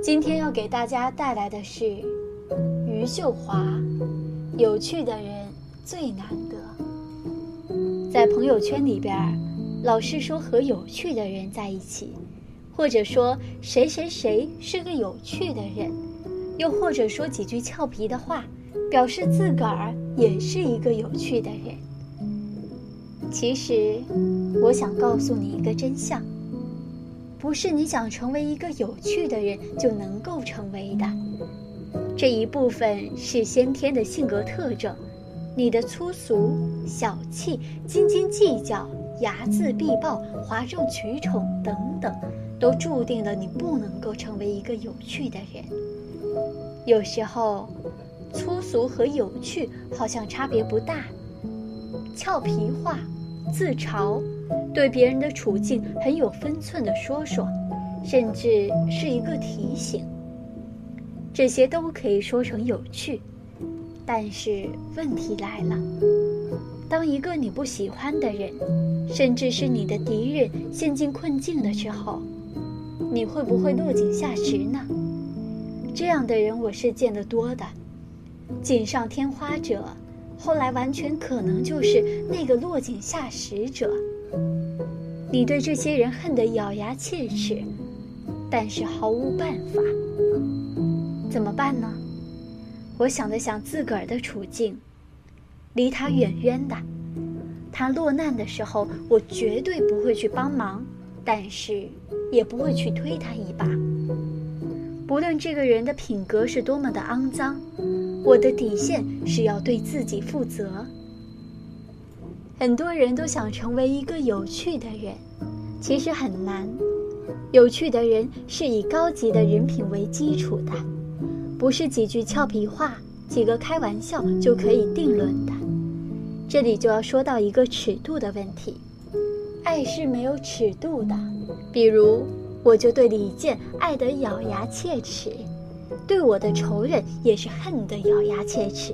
今天要给大家带来的是余秀华。有趣的人最难得。在朋友圈里边，老是说和有趣的人在一起，或者说谁谁谁是个有趣的人，又或者说几句俏皮的话，表示自个儿也是一个有趣的人。其实，我想告诉你一个真相。不是你想成为一个有趣的人就能够成为的，这一部分是先天的性格特征。你的粗俗、小气、斤斤计较、睚眦必报、哗众取宠等等，都注定了你不能够成为一个有趣的人。有时候，粗俗和有趣好像差别不大，俏皮话、自嘲。对别人的处境很有分寸的说说，甚至是一个提醒，这些都可以说成有趣。但是问题来了，当一个你不喜欢的人，甚至是你的敌人陷进困境的时候，你会不会落井下石呢？这样的人我是见得多的，锦上添花者，后来完全可能就是那个落井下石者。你对这些人恨得咬牙切齿，但是毫无办法。怎么办呢？我想了想自个儿的处境，离他远远的。他落难的时候，我绝对不会去帮忙，但是也不会去推他一把。不论这个人的品格是多么的肮脏，我的底线是要对自己负责。很多人都想成为一个有趣的人，其实很难。有趣的人是以高级的人品为基础的，不是几句俏皮话、几个开玩笑就可以定论的。这里就要说到一个尺度的问题，爱是没有尺度的。比如，我就对李健爱得咬牙切齿，对我的仇人也是恨得咬牙切齿，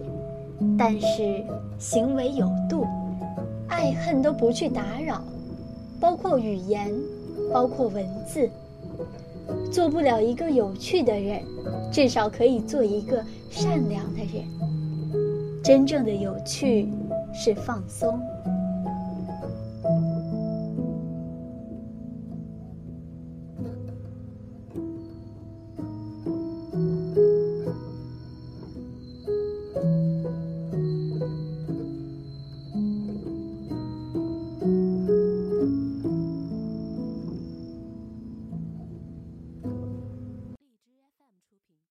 但是行为有度。爱恨都不去打扰，包括语言，包括文字。做不了一个有趣的人，至少可以做一个善良的人。真正的有趣是放松。